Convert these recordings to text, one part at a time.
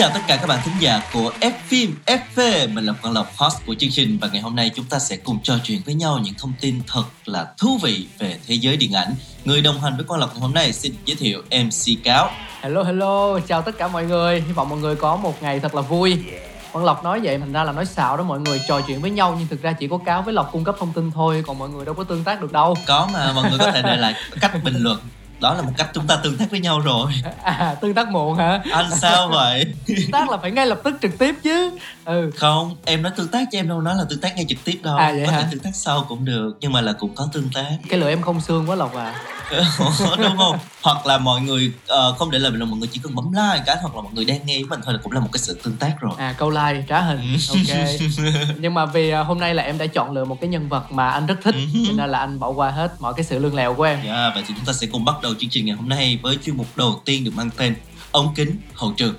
chào tất cả các bạn thính giả của F phim FV Mình là Quang Lộc host của chương trình Và ngày hôm nay chúng ta sẽ cùng trò chuyện với nhau những thông tin thật là thú vị về thế giới điện ảnh Người đồng hành với Quang Lộc ngày hôm nay xin giới thiệu MC Cáo Hello hello, chào tất cả mọi người. Hy vọng mọi người có một ngày thật là vui. Quang Lộc nói vậy thành ra là nói xạo đó mọi người trò chuyện với nhau nhưng thực ra chỉ có cáo với Lộc cung cấp thông tin thôi còn mọi người đâu có tương tác được đâu. Có mà mọi người có thể để lại cách bình luận Đó là một cách chúng ta tương tác với nhau rồi À, tương tác muộn hả? Anh sao vậy? Tương tác là phải ngay lập tức trực tiếp chứ. Ừ. Không, em nói tương tác chứ em đâu nói là tương tác ngay trực tiếp đâu À, vậy Có hả? thể tương tác sau cũng được Nhưng mà là cũng có tương tác Cái lưỡi em không xương quá Lộc à. đúng không hoặc là mọi người ờ, không để lời bình luận mọi người chỉ cần bấm like cái hoặc là mọi người đang nghe với mình thôi là cũng là một cái sự tương tác rồi À câu like, trá hình. Ừ. Ok. Nhưng mà vì à, hôm nay là em đã chọn lựa một cái nhân vật mà anh rất thích Ừ. cho nên là anh bỏ qua hết mọi cái sự lương lèo của em. dạ vậy thì chúng ta sẽ cùng bắt đầu chương trình ngày hôm nay với chuyên mục đầu tiên được mang tên ống kính hậu trường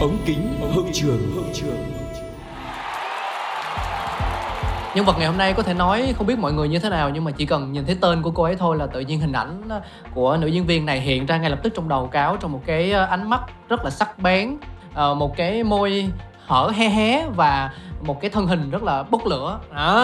Ống kính hậu trường hậu trường Nhân vật ngày hôm nay có thể nói không biết mọi người như thế nào nhưng mà chỉ cần nhìn thấy tên của cô ấy thôi là tự nhiên hình ảnh của nữ diễn viên này hiện ra ngay lập tức trong đầu cáo trong một cái ờ, ánh mắt rất là sắc bén, ờ, một cái môi hở hé hé và một cái thân hình rất là bốc lửa. À.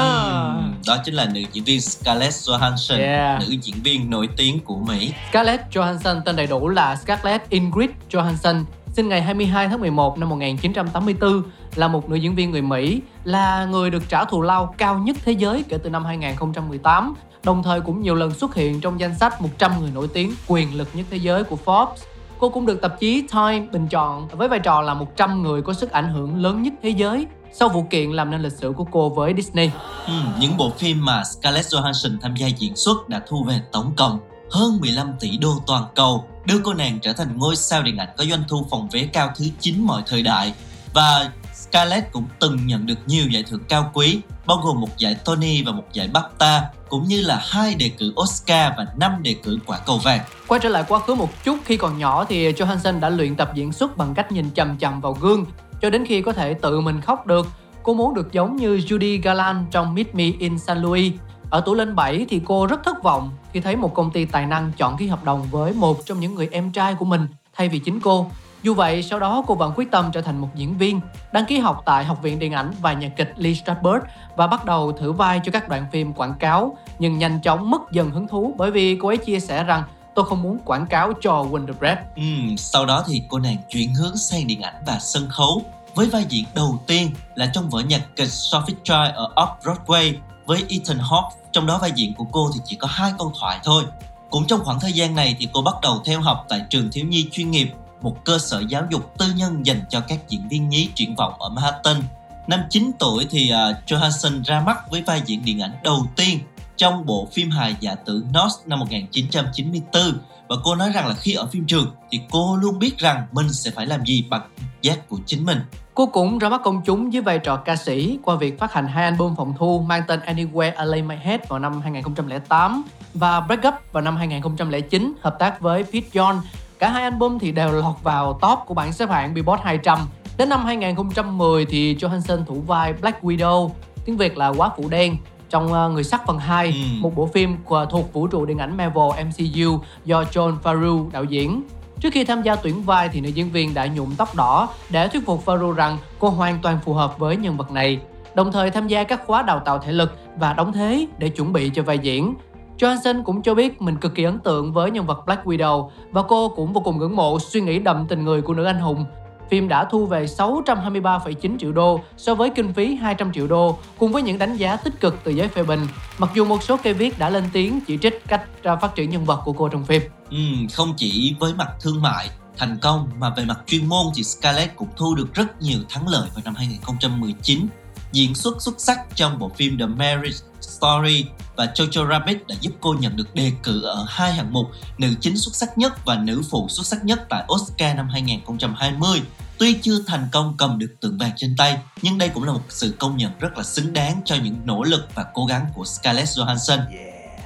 Đó chính là nữ diễn viên Scarlett Johansson Yeah. nữ diễn viên nổi tiếng của Mỹ Scarlett Johansson tên đầy đủ là Scarlett Ingrid Johansson, sinh ngày 22 tháng 11 năm 1984, là một nữ diễn viên người Mỹ, là người được trả thù lao cao nhất thế giới kể từ năm 2018, đồng thời cũng nhiều lần xuất hiện trong danh sách 100 người nổi tiếng quyền lực nhất thế giới của Forbes. Cô cũng được tạp chí Time bình chọn với vai trò là 100 người có sức ảnh hưởng lớn nhất thế giới sau vụ kiện làm nên lịch sử của cô với Disney. Ừ, những bộ phim mà Scarlett Johansson tham gia diễn xuất đã thu về tổng cộng hơn 15 tỷ đô toàn cầu, đưa cô nàng trở thành ngôi sao điện ảnh có doanh thu phòng vé cao thứ 9 mọi thời đại. Và Scarlett cũng từng nhận được nhiều giải thưởng cao quý, bao gồm một giải Tony và một giải BAFTA, cũng như là hai đề cử Oscar và năm đề cử quả cầu vàng. Quay trở lại quá khứ một chút, khi còn nhỏ thì Johansson đã luyện tập diễn xuất bằng cách nhìn chằm chằm vào gương cho đến khi có thể tự mình khóc được. Cô muốn được giống như Judy Garland trong Meet Me in San Luis. Ở tuổi lên 7 thì cô rất thất vọng khi thấy một công ty tài năng chọn ký hợp đồng với một trong những người em trai của mình thay vì chính cô. Dù vậy, sau đó cô vẫn quyết tâm trở thành một diễn viên, đăng ký học tại Học viện Điện ảnh và Nhạc kịch Lee Strasberg và bắt đầu thử vai cho các đoạn phim quảng cáo, nhưng nhanh chóng mất dần hứng thú bởi vì cô ấy chia sẻ rằng tôi không muốn quảng cáo cho Wonder Bread. Ừ, sau đó thì cô nàng chuyển hướng sang điện ảnh và sân khấu với vai diễn đầu tiên là trong vở nhạc kịch Sophie Joy ở Off-Broadway với Ethan Hawke. Trong đó vai diễn của cô thì chỉ có hai câu thoại thôi. Cũng trong khoảng thời gian này thì cô bắt đầu theo học tại trường thiếu nhi chuyên nghiệp, một cơ sở giáo dục tư nhân dành cho các diễn viên nhí triển vọng ở Manhattan. Năm 9 tuổi thì uh, Johansson ra mắt với vai diễn điện ảnh đầu tiên trong bộ phim hài giả tưởng Nos năm 1994 và cô nói rằng là khi ở phim trường thì cô luôn biết rằng mình sẽ phải làm gì bằng giác của chính mình. Cô cũng ra mắt công chúng với vai trò ca sĩ qua việc phát hành hai album phòng thu mang tên Anywhere I Lay My Head vào năm 2008 và Break Up vào năm 2009 hợp tác với Pete John. Cả hai album thì đều lọt vào top của bảng xếp hạng Billboard 200. Đến năm 2010 thì Johansson thủ vai Black Widow, tiếng Việt là Quá Phụ Đen, trong ờ, Người Sắt phần 2, Ừ. một bộ phim thuộc vũ trụ điện ảnh Marvel MCU do John Favreau đạo diễn. Trước khi tham gia tuyển vai thì nữ diễn viên đã nhuộm tóc đỏ để thuyết phục Favreau rằng cô hoàn toàn phù hợp với nhân vật này, đồng thời tham gia các khóa đào tạo thể lực và đóng thế để chuẩn bị cho vai diễn. Johansson cũng cho biết mình cực kỳ ấn tượng với nhân vật Black Widow và cô cũng vô cùng ngưỡng mộ suy nghĩ đậm tình người của nữ anh hùng. Phim đã thu về 623,9 triệu đô so với kinh phí 200 triệu đô, cùng với những đánh giá tích cực từ giới phê bình. Mặc dù một số cây viết đã lên tiếng chỉ trích cách ra phát triển nhân vật của cô trong phim. Ừ, không chỉ với mặt thương mại thành công mà về mặt chuyên môn thì Scarlett cũng thu được rất nhiều thắng lợi vào năm 2019. Diễn xuất xuất sắc trong bộ phim The Marriage Story và Jojo Rabbit đã giúp cô nhận được đề cử ở hai hạng mục nữ chính xuất sắc nhất và nữ phụ xuất sắc nhất tại Oscar năm 2020. Tuy chưa thành công cầm được tượng vàng trên tay, nhưng đây cũng là một sự công nhận rất là xứng đáng cho những nỗ lực và cố gắng của Scarlett Johansson.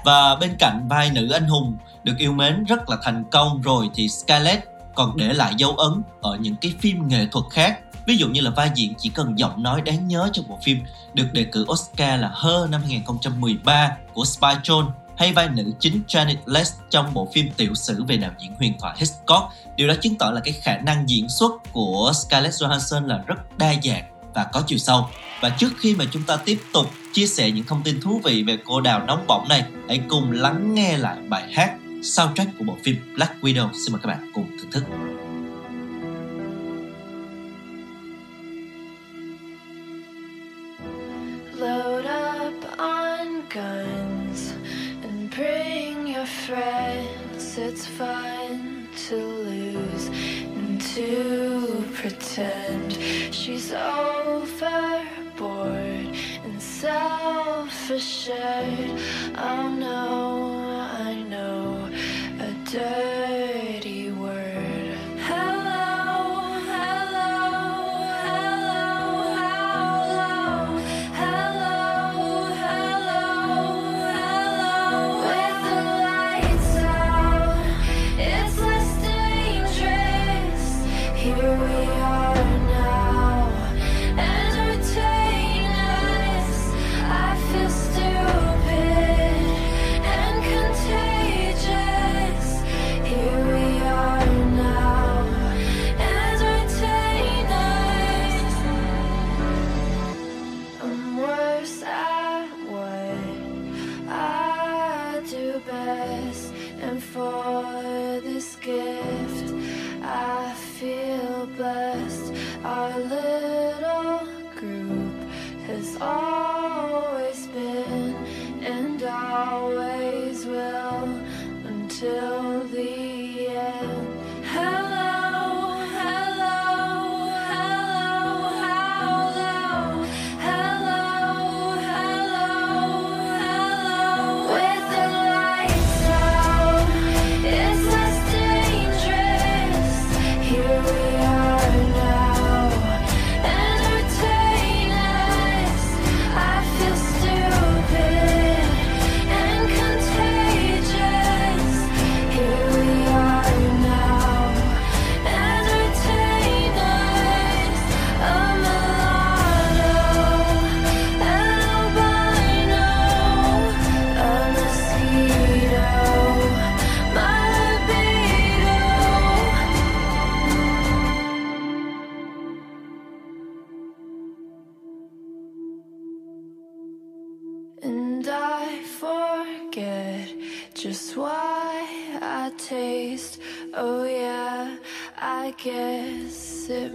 Và bên cạnh vai nữ anh hùng được yêu mến rất là thành công rồi thì Scarlett còn để lại dấu ấn ở những cái phim nghệ thuật khác Ví dụ như là vai diễn chỉ cần giọng nói đáng nhớ trong bộ phim được đề cử Oscar là Her năm 2013 của Spy Jonze hay vai nữ chính Janet Leigh trong bộ phim tiểu sử về đạo diễn huyền thoại Hitchcock. Điều đó chứng tỏ là cái khả năng diễn xuất của Scarlett Johansson là rất đa dạng và có chiều sâu. Và trước khi mà chúng ta tiếp tục chia sẻ những thông tin thú vị về cô đào nóng bỏng này, hãy cùng lắng nghe lại bài hát soundtrack của bộ phim Black Widow. Xin mời các bạn cùng thưởng thức. Fun to lose and to pretend she's overboard and self assured. Oh no, I know a dirty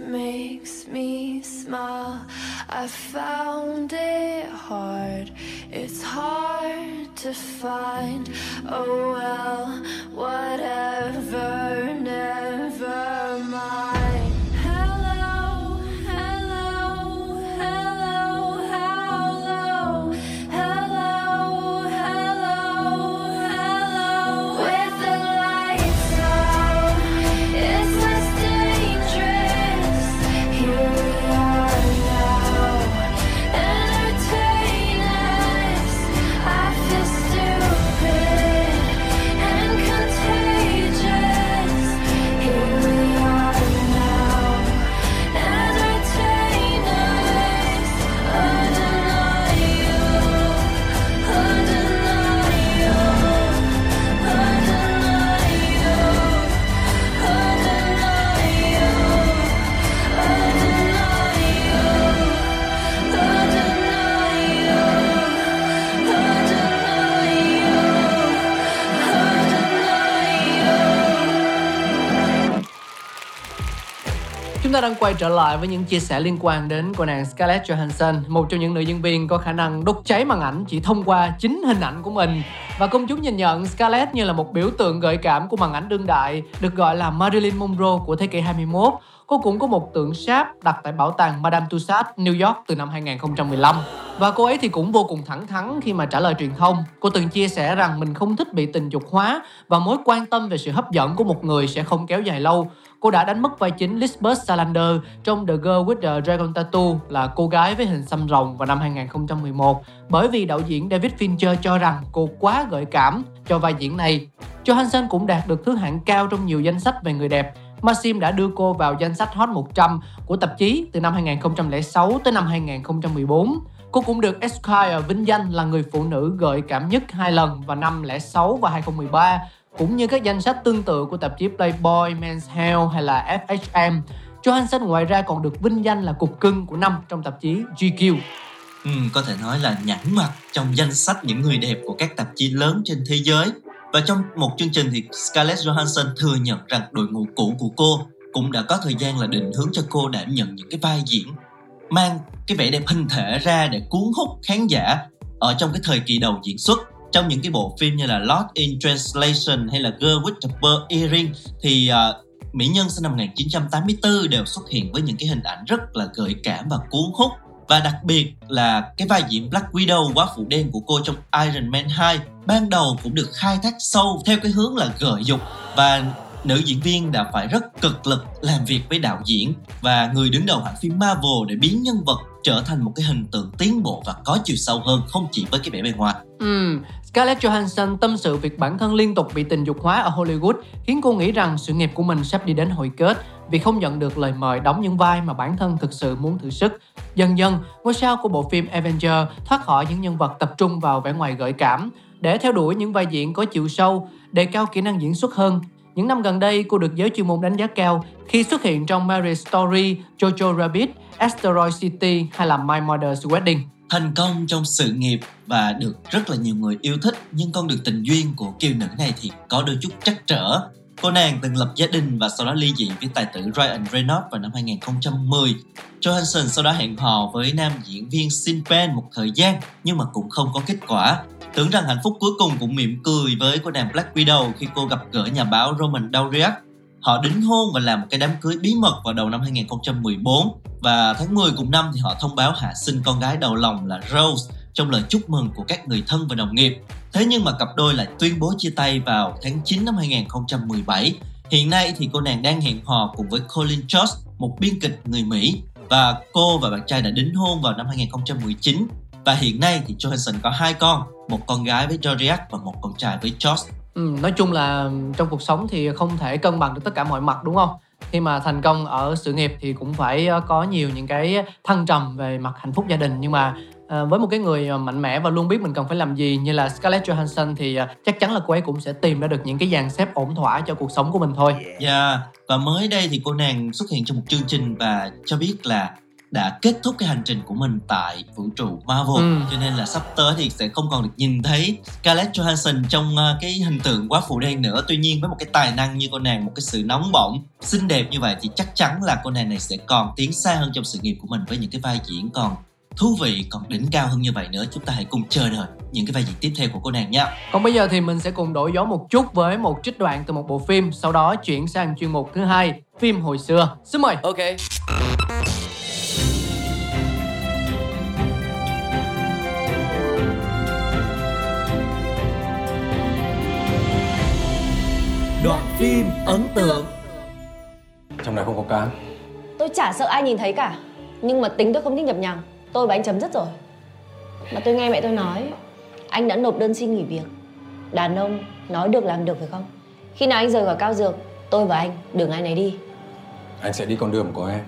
makes me smile. I found it hard, it's hard to find. Oh, well, whatever, never ta đang quay trở lại với những chia sẻ liên quan đến cô nàng Scarlett Johansson, một trong những nữ diễn viên có khả năng đốt cháy màn ảnh chỉ thông qua chính hình ảnh của mình. Và công chúng nhìn nhận Scarlett như là một biểu tượng gợi cảm của màn ảnh đương đại, được gọi là Marilyn Monroe của thế kỷ 21. Cô cũng có một tượng sáp đặt tại bảo tàng Madame Tussauds, New York từ năm 2015. Và cô ấy thì cũng vô cùng thẳng thắn khi mà trả lời truyền thông. Cô từng chia sẻ rằng mình không thích bị tình dục hóa và mối quan tâm về sự hấp dẫn của một người sẽ không kéo dài lâu. Cô đã đánh mất vai chính Lisbeth Salander trong The Girl with the Dragon Tattoo là cô gái với hình xăm rồng vào năm 2011 bởi vì đạo diễn David Fincher cho rằng cô quá gợi cảm cho vai diễn này. Johansson cũng đạt được thứ hạng cao trong nhiều danh sách về người đẹp. Maxim đã đưa cô vào danh sách Hot 100 của tạp chí từ năm 2006 tới năm 2014. Cô cũng được Esquire vinh danh là người phụ nữ gợi cảm nhất hai lần vào năm 06 và 2013 cũng như các danh sách tương tự của tạp chí Playboy, Men's Health hay là FHM. Johansson ngoài ra còn được vinh danh là cục cưng của năm trong tạp chí GQ. Ừ, có thể nói là nhẵn mặt trong danh sách những người đẹp của các tạp chí lớn trên thế giới. Và trong một chương trình thì Scarlett Johansson thừa nhận rằng đội ngũ cũ của cô cũng đã có thời gian là định hướng cho cô đảm nhận những cái vai diễn mang cái vẻ đẹp hình thể ra để cuốn hút khán giả ở trong cái thời kỳ đầu diễn xuất trong những cái bộ phim như là Lost in Translation hay là Girl with the Pearl Earring thì uh, mỹ nhân sinh năm 1984 đều xuất hiện với những cái hình ảnh rất là gợi cảm và cuốn hút và đặc biệt là cái vai diễn Black Widow quá phụ đen của cô trong Iron Man 2 ban đầu cũng được khai thác sâu theo cái hướng là gợi dục và nữ diễn viên đã phải rất cực lực làm việc với đạo diễn và người đứng đầu hãng phim Marvel để biến nhân vật trở thành một cái hình tượng tiến bộ và có chiều sâu hơn không chỉ với cái vẻ bề ngoài. Ừ, Scarlett Johansson tâm sự việc bản thân liên tục bị tình dục hóa ở Hollywood khiến cô nghĩ rằng sự nghiệp của mình sắp đi đến hồi kết vì không nhận được lời mời đóng những vai mà bản thân thực sự muốn thử sức. Dần dần, ngôi sao của bộ phim Avenger thoát khỏi những nhân vật tập trung vào vẻ ngoài gợi cảm để theo đuổi những vai diễn có chiều sâu, đề cao kỹ năng diễn xuất hơn. Những năm gần đây, cô được giới chuyên môn đánh giá cao khi xuất hiện trong Marriage Story, Jojo Rabbit, Asteroid City hay là My Mother's Wedding. Thành công trong sự nghiệp và được rất là nhiều người yêu thích nhưng con đường tình duyên của kiều nữ này thì có đôi chút trắc trở. Cô nàng từng lập gia đình và sau đó ly dị với tài tử Ryan Reynolds vào năm 2010. Johansson sau đó hẹn hò với nam diễn viên Sean Penn một thời gian, nhưng mà cũng không có kết quả. Tưởng rằng hạnh phúc cuối cùng cũng mỉm cười với cô nàng Black Widow khi cô gặp gỡ nhà báo Roman Dauriac Họ đính hôn và làm một cái đám cưới bí mật vào đầu năm 2014 và tháng 10 cùng năm thì họ thông báo hạ sinh con gái đầu lòng là Rose trong lời chúc mừng của các người thân và đồng nghiệp. Thế nhưng mà cặp đôi lại tuyên bố chia tay vào tháng 9 năm 2017. Hiện nay thì cô nàng đang hẹn hò cùng với Colin Jost, một biên kịch người Mỹ và cô và bạn trai đã đính hôn vào năm 2019 và hiện nay thì Johansson có hai con, một con gái với Georgiak và một con trai với Josh. Ừ, nói chung là trong cuộc sống thì không thể cân bằng được tất cả mọi mặt đúng không? Khi mà thành công ở sự nghiệp thì cũng phải ờ, có nhiều những cái thăng trầm về mặt hạnh phúc gia đình nhưng mà ờ, với một cái người ờ, mạnh mẽ và luôn biết mình cần phải làm gì như là Scarlett Johansson thì chắc chắn là cô ấy cũng sẽ tìm ra được những cái dàn xếp ổn thỏa cho cuộc sống của mình thôi. Yeah. Và mới đây thì cô nàng xuất hiện trong một chương trình và cho biết là đã kết thúc cái hành trình của mình tại vũ trụ Marvel Ừ. cho nên là sắp tới thì sẽ không còn được nhìn thấy Scarlett Johansson trong ờ, cái hình tượng quá phụ đen nữa tuy nhiên với một cái tài năng như cô nàng một cái sự nóng bỏng xinh đẹp như vậy thì chắc chắn là cô nàng này sẽ còn tiến xa hơn trong sự nghiệp của mình với những cái vai diễn còn thú vị còn đỉnh cao hơn như vậy nữa chúng ta hãy cùng chờ đợi những cái vai diễn tiếp theo của cô nàng nha Còn bây giờ thì mình sẽ cùng đổi gió một chút với một trích đoạn từ một bộ phim, sau đó chuyển sang chuyên mục thứ hai, phim hồi xưa. Xin mời. Ok. Đoạn phim ấn tượng. Trong này không có cá. Tôi chả sợ ai nhìn thấy cả. Nhưng mà tính tôi không thích nhập nhằng. Tôi và anh chấm dứt rồi. Mà tôi nghe mẹ tôi nói Anh đã nộp đơn xin nghỉ việc. Đàn ông nói được làm được phải không? Khi nào anh rời khỏi cao dược Tôi và anh đường ai nấy đi. Anh sẽ đi con đường của em.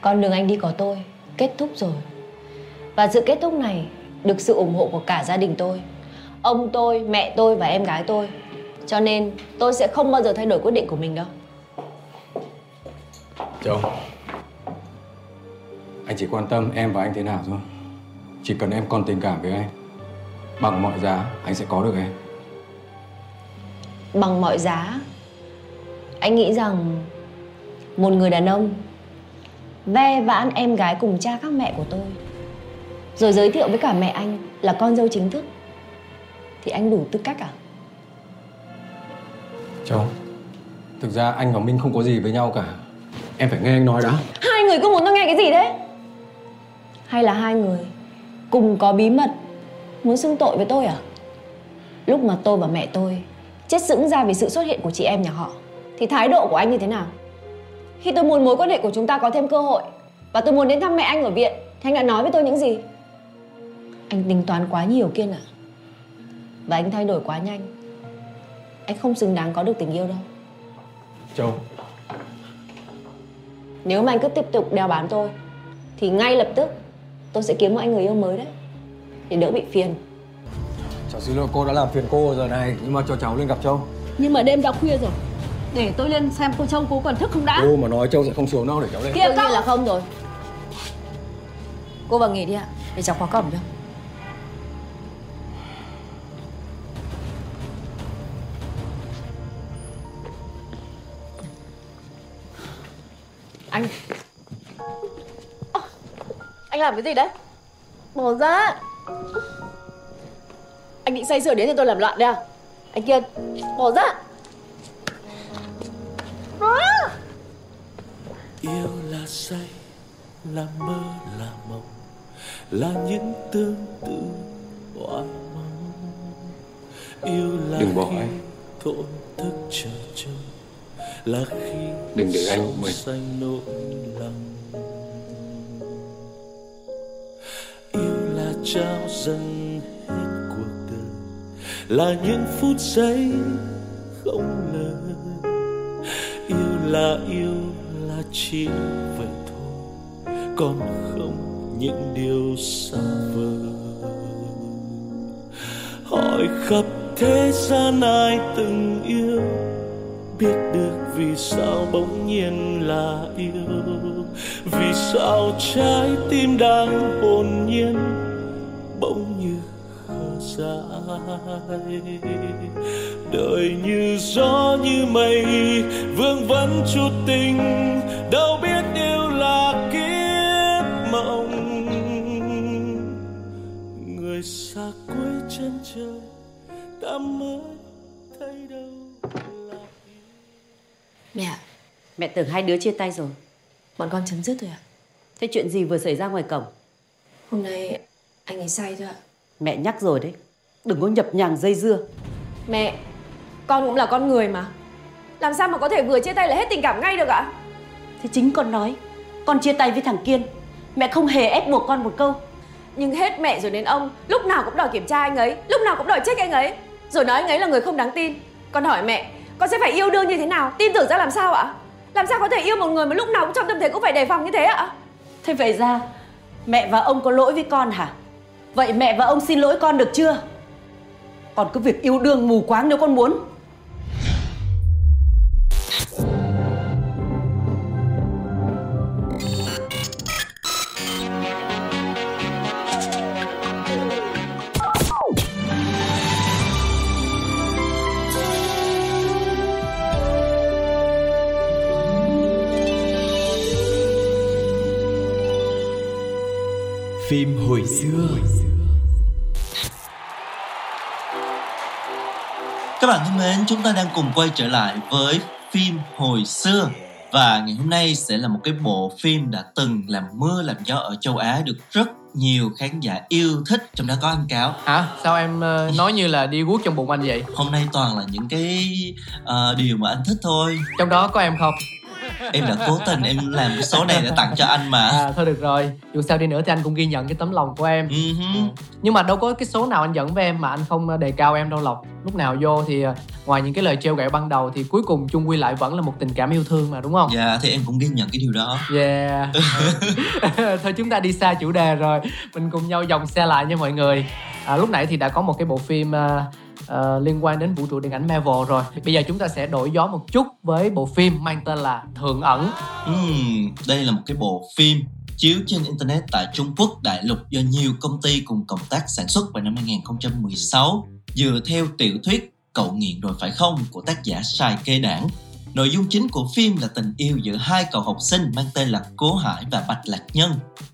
Con đường anh đi có tôi Kết thúc rồi. Và sự kết thúc này Được sự ủng hộ của cả gia đình tôi. Ông tôi, mẹ tôi và em gái tôi Cho nên tôi sẽ không bao giờ thay đổi quyết định của mình đâu. Châu Anh chỉ quan tâm em và anh thế nào thôi. Chỉ cần em còn tình cảm với anh Bằng mọi giá anh sẽ có được em. Bằng mọi giá anh nghĩ rằng một người đàn ông ve vãn em gái cùng cha khác mẹ của tôi rồi giới thiệu với cả mẹ anh là con dâu chính thức thì anh đủ tư cách à? Châu, thực ra anh và Minh không có gì với nhau cả. Em phải nghe anh nói đã. Hai người cứ muốn tôi nghe cái gì thế? Hay là hai người cùng có bí mật muốn xưng tội với tôi à? Lúc mà tôi và mẹ tôi chết sững ra vì sự xuất hiện của chị em nhà họ thì thái độ của anh như thế nào? Khi tôi muốn mối quan hệ của chúng ta có thêm cơ hội và tôi muốn đến thăm mẹ anh ở viện thì anh đã nói với tôi những gì? Anh tính toán quá nhiều Kiên ạ. Và anh thay đổi quá nhanh. Anh không xứng đáng có được tình yêu đâu. Châu, Nếu mà anh cứ tiếp tục đeo bám tôi Thì ngay lập tức tôi sẽ kiếm một anh người yêu mới đấy. Để đỡ bị phiền. Cháu xin lỗi cô đã làm phiền cô giờ này, nhưng mà cho cháu lên gặp Châu. Nhưng mà đêm đã khuya rồi. Để tôi lên xem cô Châu cô còn thức không đã. Cô mà nói Châu sẽ không xuống đâu để cháu lên. Kia là không rồi. Cô vào nghỉ đi ạ. Để cháu khóa cổng cho Anh Anh làm cái gì đấy? Bỏ ra. Anh định say sưa đến thì tôi làm loạn đấy à? Anh Kiên Bỏ ra. Ra. Yêu là say là mơ là mộng là những tương tự oai mong. Yêu là Đừng bỏ anh. thổn thức chờ trông Đừng để anh mình. xanh nỗi lòng. Yêu là trao dâng hết cuộc đời là những phút giây không lời yêu là yêu là chỉ vậy thôi còn không những điều xa vời. Hỏi khắp thế gian ai từng yêu biết được vì sao bỗng nhiên là yêu? Vì sao trái tim đang hồn nhiên bỗng như khờ dại? Đời như gió như mây, vương vấn chút tình, đâu biết yêu là kiếp mộng. Người xa cuối chân trời, ta mới Mẹ tưởng hai đứa chia tay rồi. Bọn con chấm dứt rồi ạ. Thế chuyện gì vừa xảy ra ngoài cổng? Hôm nay anh ấy say thôi ạ. Mẹ nhắc rồi đấy. Đừng có nhập nhằng dây dưa. Mẹ Con cũng là con người mà. Làm sao mà có thể vừa chia tay là hết tình cảm ngay được ạ? Thế chính con nói Con chia tay với thằng Kiên. Mẹ không hề ép buộc con một câu. Nhưng hết mẹ rồi đến ông Lúc nào cũng đòi kiểm tra anh ấy Lúc nào cũng đòi check anh ấy. Rồi nói anh ấy là người không đáng tin. Con hỏi mẹ Con sẽ phải yêu đương như thế nào? Tin tưởng ra làm sao ạ làm sao có thể yêu một người mà lúc nào cũng trong tâm thế cũng phải đề phòng như thế ạ? Thế vậy ra, Mẹ và ông có lỗi với con hả? Vậy mẹ và ông xin lỗi con được chưa? Còn cứ việc yêu đương mù quáng nếu con muốn. Phim hồi xưa Các bạn thân mến, chúng ta đang cùng quay trở lại với phim hồi xưa và ngày hôm nay sẽ là một cái bộ phim đã từng làm mưa làm gió ở châu Á được rất nhiều khán giả yêu thích trong đó có anh cáo Hả? Sao em ờ, nói như là đi guốc trong bụng anh vậy? hôm nay toàn là những cái ờ, điều mà anh thích thôi Trong đó có em không? Em đã cố tình em làm cái số này để tặng cho anh mà. À thôi được rồi. Dù sao đi nữa thì anh cũng ghi nhận cái tấm lòng của em. Hứ. Nhưng mà đâu có cái số nào anh dẫn với em mà anh không đề cao em đâu Lộc. Lúc nào vô thì ờ, ngoài những cái lời trêu ghẹo ban đầu Thì cuối cùng chung quy lại vẫn là một tình cảm yêu thương mà đúng không? dạ thì em cũng ghi nhận cái điều đó. Yeah. Thôi chúng ta đi xa chủ đề rồi. Mình cùng nhau dòng xe lại nha mọi người. À, Lúc nãy thì đã có một cái bộ phim ờ, Ờ, liên quan đến vũ trụ điện ảnh Marvel rồi Bây giờ chúng ta sẽ đổi gió một chút với bộ phim mang tên là Thượng ẩn Uhm, đây là một cái bộ phim chiếu trên internet tại Trung Quốc đại lục do nhiều công ty cùng cộng tác sản xuất vào năm 2016 dựa theo tiểu thuyết Cậu nghiện rồi phải không của tác giả Sài Kê Đảng. Nội dung chính của phim là tình yêu giữa hai cậu học sinh mang tên là Cố Hải và Bạch Lạc Nhân.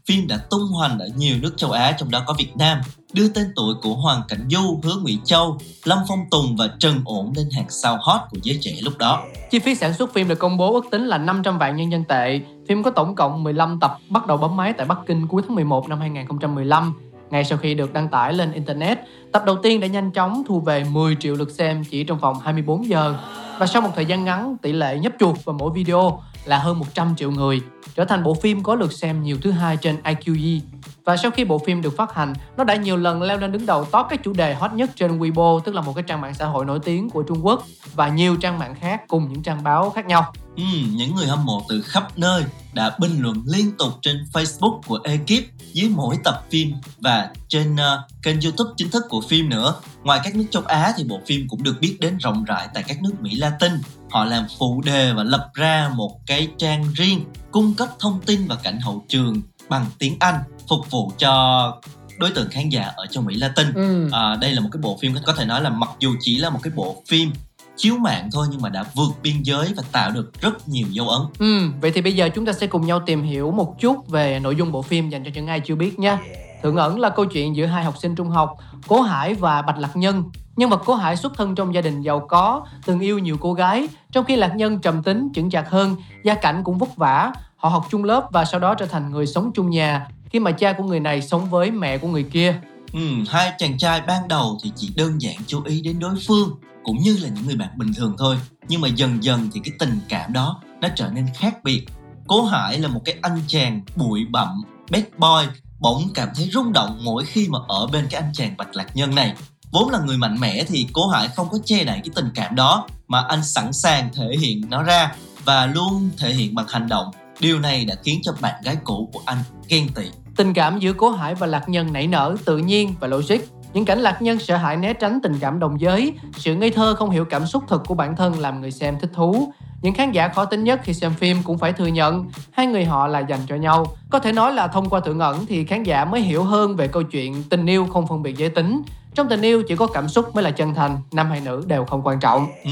Phim đã tung hoành ở nhiều nước châu Á trong đó có Việt Nam, đưa tên tuổi của Hoàng Cảnh Du, Hứa Ngụy Châu, Lâm Phong Tùng và Trần Ổn lên hàng sao hot của giới trẻ lúc đó. Chi phí sản xuất phim được công bố ước tính là 500 vạn nhân dân tệ. Phim có tổng cộng 15 tập bắt đầu bấm máy tại Bắc Kinh cuối tháng 11 năm 2015. Ngay sau khi được đăng tải lên Internet, tập đầu tiên đã nhanh chóng thu về 10 triệu lượt xem chỉ trong vòng 24 giờ. Và sau một thời gian ngắn, tỷ lệ nhấp chuột vào mỗi video là hơn 100 triệu người, trở thành bộ phim có lượt xem nhiều thứ hai trên IQE. Và sau khi bộ phim được phát hành, nó đã nhiều lần leo lên đứng đầu top các chủ đề hot nhất trên Weibo, tức là một cái trang mạng xã hội nổi tiếng của Trung Quốc và nhiều trang mạng khác cùng những trang báo khác nhau. Ừ, những người hâm mộ từ khắp nơi đã bình luận liên tục trên Facebook của ekip dưới mỗi tập phim và trên uh, kênh YouTube chính thức của phim nữa. Ngoài các nước châu Á thì bộ phim cũng được biết đến rộng rãi tại các nước Mỹ Latin. Họ làm phụ đề và lập ra một cái trang riêng cung cấp thông tin và cảnh hậu trường bằng tiếng Anh phục vụ cho đối tượng khán giả ở châu Mỹ Latin. Ừ. À, đây là một cái bộ phim có thể nói là mặc dù chỉ là một cái bộ phim chiếu mạng thôi nhưng mà đã vượt biên giới và tạo được rất nhiều dấu ấn. Ừ, vậy thì bây giờ chúng ta sẽ cùng nhau tìm hiểu một chút về nội dung bộ phim dành cho những ai chưa biết nha. Thượng ẩn là câu chuyện giữa hai học sinh trung học, Cố Hải và Bạch Lạc Nhân. Nhân vật Cố Hải xuất thân trong gia đình giàu có, từng yêu nhiều cô gái, trong khi Lạc Nhân trầm tính, chững chạc hơn, gia cảnh cũng vất vả. Họ học chung lớp và sau đó trở thành người sống chung nhà, khi mà cha của người này sống với mẹ của người kia. Ừ, hai chàng trai ban đầu thì chỉ đơn giản chú ý đến đối phương cũng như là những người bạn bình thường thôi nhưng mà dần dần thì cái tình cảm đó nó trở nên khác biệt cố hải là một cái anh chàng bụi bặm bad boy bỗng cảm thấy rung động mỗi khi mà ở bên cái anh chàng bạch lạc nhân này vốn là người mạnh mẽ thì cố hải không có che đậy cái tình cảm đó mà anh sẵn sàng thể hiện nó ra và luôn thể hiện bằng hành động điều này đã khiến cho bạn gái cũ của anh ghen tị Tình cảm giữa Cố Hải và Lạc Nhân nảy nở tự nhiên và logic. Những cảnh Lạc Nhân sợ hãi né tránh tình cảm đồng giới, sự ngây thơ không hiểu cảm xúc thực của bản thân làm người xem thích thú. Những khán giả khó tính nhất khi xem phim cũng phải thừa nhận hai người họ là dành cho nhau. Có thể nói là thông qua thượng ẩn thì khán giả mới hiểu hơn về câu chuyện tình yêu không phân biệt giới tính. Trong tình yêu chỉ có cảm xúc mới là chân thành, nam hay nữ đều không quan trọng. ừ,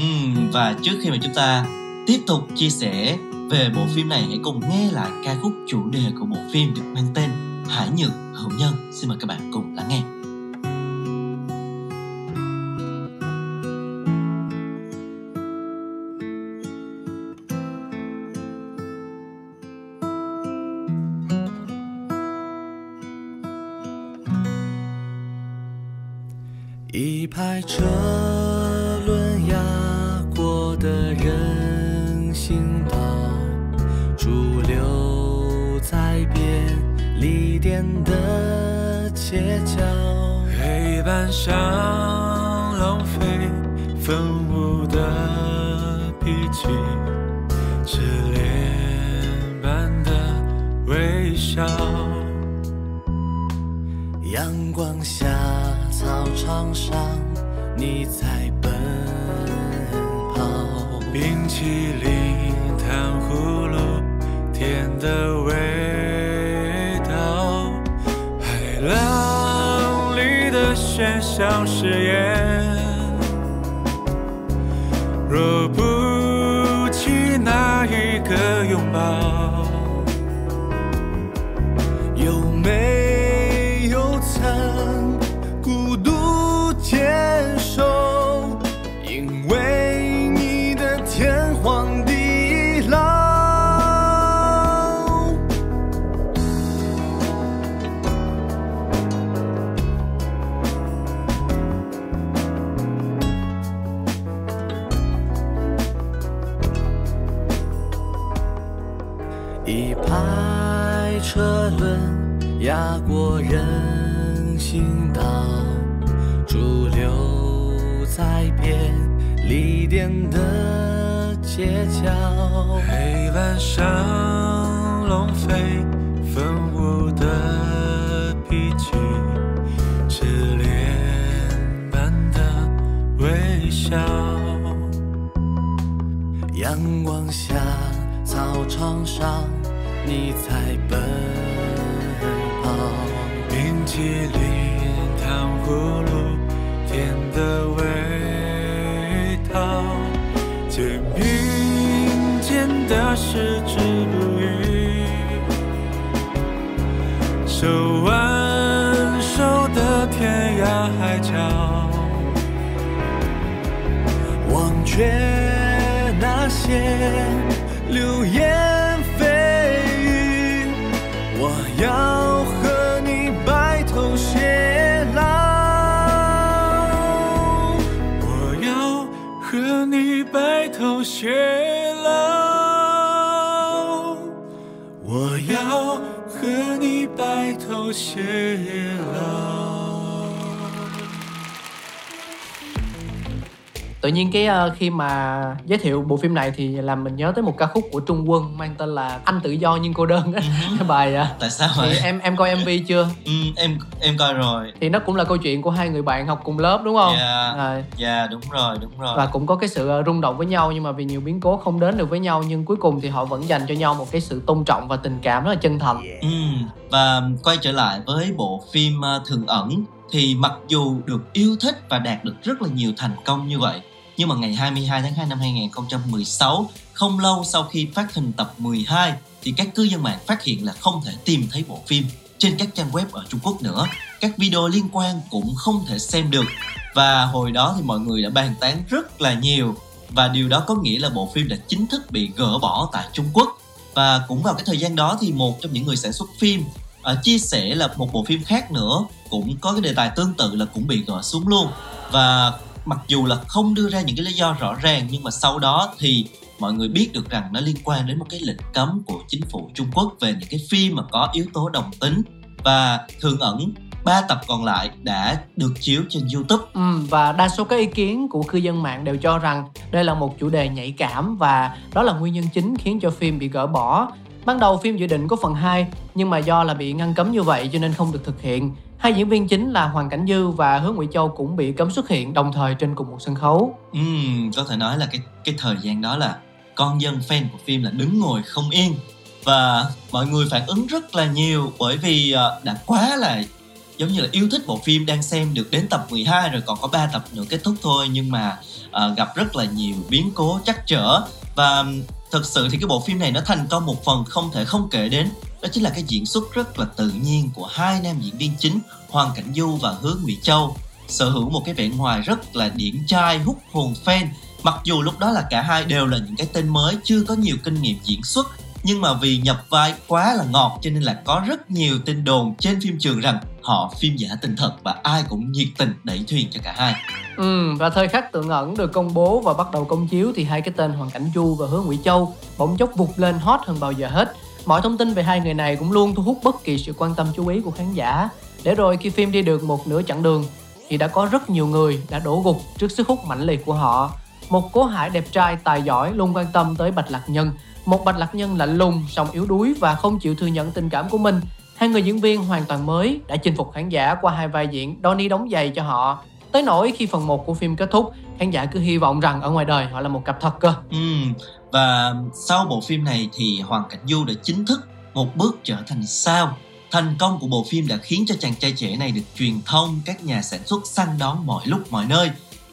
và trước khi mà chúng ta tiếp tục chia sẻ về bộ phim này hãy cùng nghe lại ca khúc chủ đề của bộ phim được mang tên Hải Nhược Hữu Nhân. Xin mời các bạn cùng lắng nghe. 黑板上浪费粉雾的笔记，痴恋般的微笑。阳光下，操场上，你在奔跑。冰淇淋、糖葫芦，甜的像誓言车轮压过人行道，驻留在便利店的街角。黑板上龙飞凤舞的笔记，痴恋般的微笑。阳光下，操场上，你在手挽手的天涯海角，忘却那些流言蜚语，我要和你白头偕老，我要和你白头偕多谢。Tự nhiên cái ờ, khi mà giới thiệu bộ phim này thì làm mình nhớ tới một ca khúc của Trung Quân mang tên là Anh tự do nhưng cô đơn á. Cái bài à. tại sao thì em em coi MV chưa? Ừ, em em coi rồi. Thì nó cũng là câu chuyện của hai người bạn học cùng lớp đúng không? Dạ. À, dạ đúng rồi đúng rồi. Và cũng có cái sự ờ, rung động với nhau nhưng mà vì nhiều biến cố không đến được với nhau nhưng cuối cùng thì họ vẫn dành cho nhau một cái sự tôn trọng và tình cảm rất là chân thành. Ừ, và quay trở lại với bộ phim ờ, Thường ẩn thì mặc dù được yêu thích và đạt được rất là nhiều thành công như vậy nhưng mà ngày 22 tháng 2 năm 2016 không lâu sau khi phát hình tập 12 thì các cư dân mạng phát hiện là không thể tìm thấy bộ phim trên các trang web ở Trung Quốc nữa. Các video liên quan cũng không thể xem được. Và hồi đó thì mọi người đã bàn tán rất là nhiều. Và điều đó có nghĩa là bộ phim đã chính thức bị gỡ bỏ tại Trung Quốc. Và cũng vào cái thời gian đó thì một trong những người sản xuất phim ờ, chia sẻ là một bộ phim khác nữa cũng có cái đề tài tương tự là cũng bị gỡ xuống luôn. Và mặc dù là không đưa ra những cái lý do rõ ràng nhưng mà sau đó thì mọi người biết được rằng nó liên quan đến một cái lệnh cấm của chính phủ Trung Quốc về những cái phim mà có yếu tố đồng tính và thường ẩn ba tập còn lại đã được chiếu trên YouTube Ừ, và đa số các ý kiến của cư dân mạng đều cho rằng đây là một chủ đề nhạy cảm và đó là nguyên nhân chính khiến cho phim bị gỡ bỏ. Ban đầu phim dự định có phần 2 nhưng mà do là bị ngăn cấm như vậy cho nên không được thực hiện. Hai diễn viên chính là Hoàng Cảnh Dư và Hứa Ngụy Châu cũng bị cấm xuất hiện đồng thời trên cùng một sân khấu. Ừ, có thể nói là cái cái thời gian đó là con dân fan của phim là đứng ngồi không yên. Và mọi người phản ứng rất là nhiều bởi vì ờ, đã quá là giống như là yêu thích bộ phim đang xem được đến tập 12 rồi còn có 3 tập nữa kết thúc thôi. Nhưng mà ờ, gặp rất là nhiều biến cố trắc trở. Và thật sự thì cái bộ phim này nó thành công một phần không thể không kể đến đó chính là cái diễn xuất rất là tự nhiên của hai nam diễn viên chính Hoàng Cảnh Du và Hứa Ngụy Châu. Sở hữu một cái vẻ ngoài rất là điển trai hút hồn fan. Mặc dù lúc đó là cả hai đều là những cái tên mới chưa có nhiều kinh nghiệm diễn xuất nhưng mà vì nhập vai quá là ngọt cho nên là có rất nhiều tin đồn trên phim trường rằng họ phim giả tình thật và ai cũng nhiệt tình đẩy thuyền cho cả hai. Ừ, và thời khắc tượng ẩn được công bố và bắt đầu công chiếu thì hai cái tên Hoàng Cảnh Du và Hứa Ngụy Châu bỗng chốc vụt lên hot hơn bao giờ hết. Mọi thông tin về hai người này cũng luôn thu hút bất kỳ sự quan tâm chú ý của khán giả. Để rồi khi phim đi được một nửa chặng đường thì đã có rất nhiều người đã đổ gục trước sức hút mãnh liệt của họ. Một cố hải đẹp trai tài giỏi luôn quan tâm tới Bạch Lạc Nhân, một Bạch Lạc Nhân lạnh lùng, song yếu đuối và không chịu thừa nhận tình cảm của mình. Hai người diễn viên hoàn toàn mới đã chinh phục khán giả qua hai vai diễn Donnie đóng giày cho họ. Tới nỗi khi phần 1 của phim kết thúc, khán giả cứ hy vọng rằng ở ngoài đời họ là một cặp thật cơ. ừ, và sau bộ phim này thì Hoàng Cảnh Du đã chính thức một bước trở thành sao thành công của bộ phim đã khiến cho chàng trai trẻ này được truyền thông, các nhà sản xuất săn đón mọi lúc, mọi nơi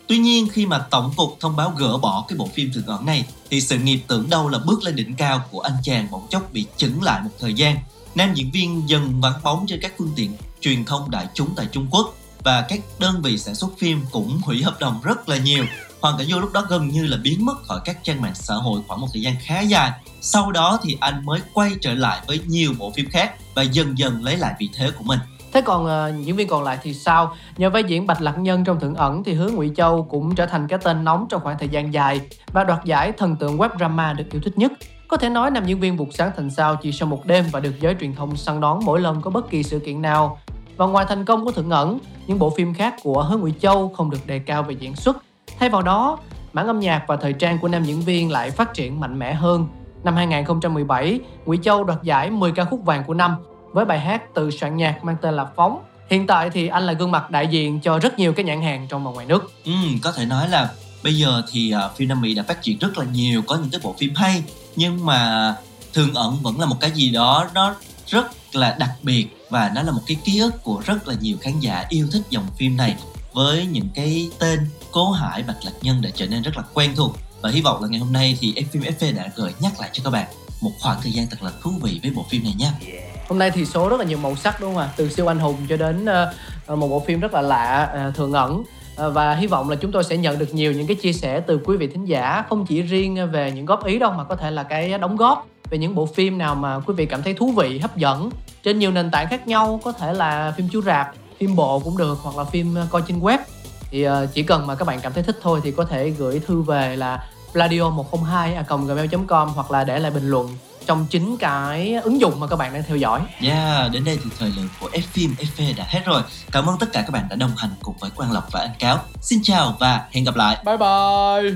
Tuy nhiên, khi mà tổng cục thông báo gỡ bỏ cái bộ phim thường ẩn này, thì sự nghiệp tưởng đâu là bước lên đỉnh cao của anh chàng bỗng chốc bị chững lại một thời gian. Nam diễn viên dần vắng bóng trên các phương tiện truyền thông đại chúng tại Trung Quốc và các đơn vị sản xuất phim cũng hủy hợp đồng rất là nhiều. Hoàng Cảnh Du lúc đó gần như là biến mất khỏi các trang mạng xã hội khoảng một thời gian khá dài. Sau đó thì anh mới quay trở lại với nhiều bộ phim khác và dần dần lấy lại vị thế của mình. Thế còn ờ, uh, diễn viên còn lại thì sao? Nhờ vai diễn Bạch Lạc Nhân trong Thượng ẩn thì Hứa Ngụy Châu cũng trở thành cái tên nóng trong khoảng thời gian dài và đoạt giải thần tượng web drama được yêu thích nhất. Có thể nói nam diễn viên buộc sáng thành sao chỉ sau một đêm và được giới truyền thông săn đón mỗi lần có bất kỳ sự kiện nào. Và ngoài thành công của Thượng ẩn, những bộ phim khác của Hứa Ngụy Châu không được đề cao về diễn xuất. Thay vào đó, mảng âm nhạc và thời trang của nam diễn viên lại phát triển mạnh mẽ hơn. Năm 2017, Ngụy Châu đoạt giải 10 ca khúc vàng của năm với bài hát tự soạn nhạc mang tên là Phóng. Hiện tại thì anh là gương mặt đại diện cho rất nhiều cái nhãn hàng trong và ngoài nước. Ừ, có thể nói là bây giờ thì uh, phim Nam Mỹ đã phát triển rất là nhiều, có những cái bộ phim hay nhưng mà thường ẩn vẫn là một cái gì đó nó rất là đặc biệt và nó là một cái ký ức của rất là nhiều khán giả yêu thích dòng phim này với những cái tên Cố Hải, Bạch Lạc Nhân đã trở nên rất là quen thuộc. Và hy vọng là ngày hôm nay thì phim FV đã gợi nhắc lại cho các bạn một khoảng thời gian thật là thú vị với bộ phim này nha. Hôm nay thì số rất là nhiều màu sắc đúng không ạ? Từ siêu anh hùng cho đến ờ, một bộ phim rất là lạ, ờ, thường ẩn. Ờ, và hy vọng là chúng tôi sẽ nhận được nhiều những cái chia sẻ từ quý vị thính giả không chỉ riêng về những góp ý đâu mà có thể là cái đóng góp về những bộ phim nào mà quý vị cảm thấy thú vị, hấp dẫn trên nhiều nền tảng khác nhau có thể là phim chiếu rạp, phim bộ cũng được hoặc là phim coi trên web thì ờ, chỉ cần mà các bạn cảm thấy thích thôi thì có thể gửi thư về là pladio 102 gmail.com hoặc là để lại bình luận trong chính cái ứng dụng mà các bạn đang theo dõi. Yeah, đến đây thì thời lượng của F phim FV đã hết rồi. Cảm ơn tất cả các bạn đã đồng hành cùng với Quang Lộc và Anh Cáo. Xin chào và hẹn gặp lại. Bye bye.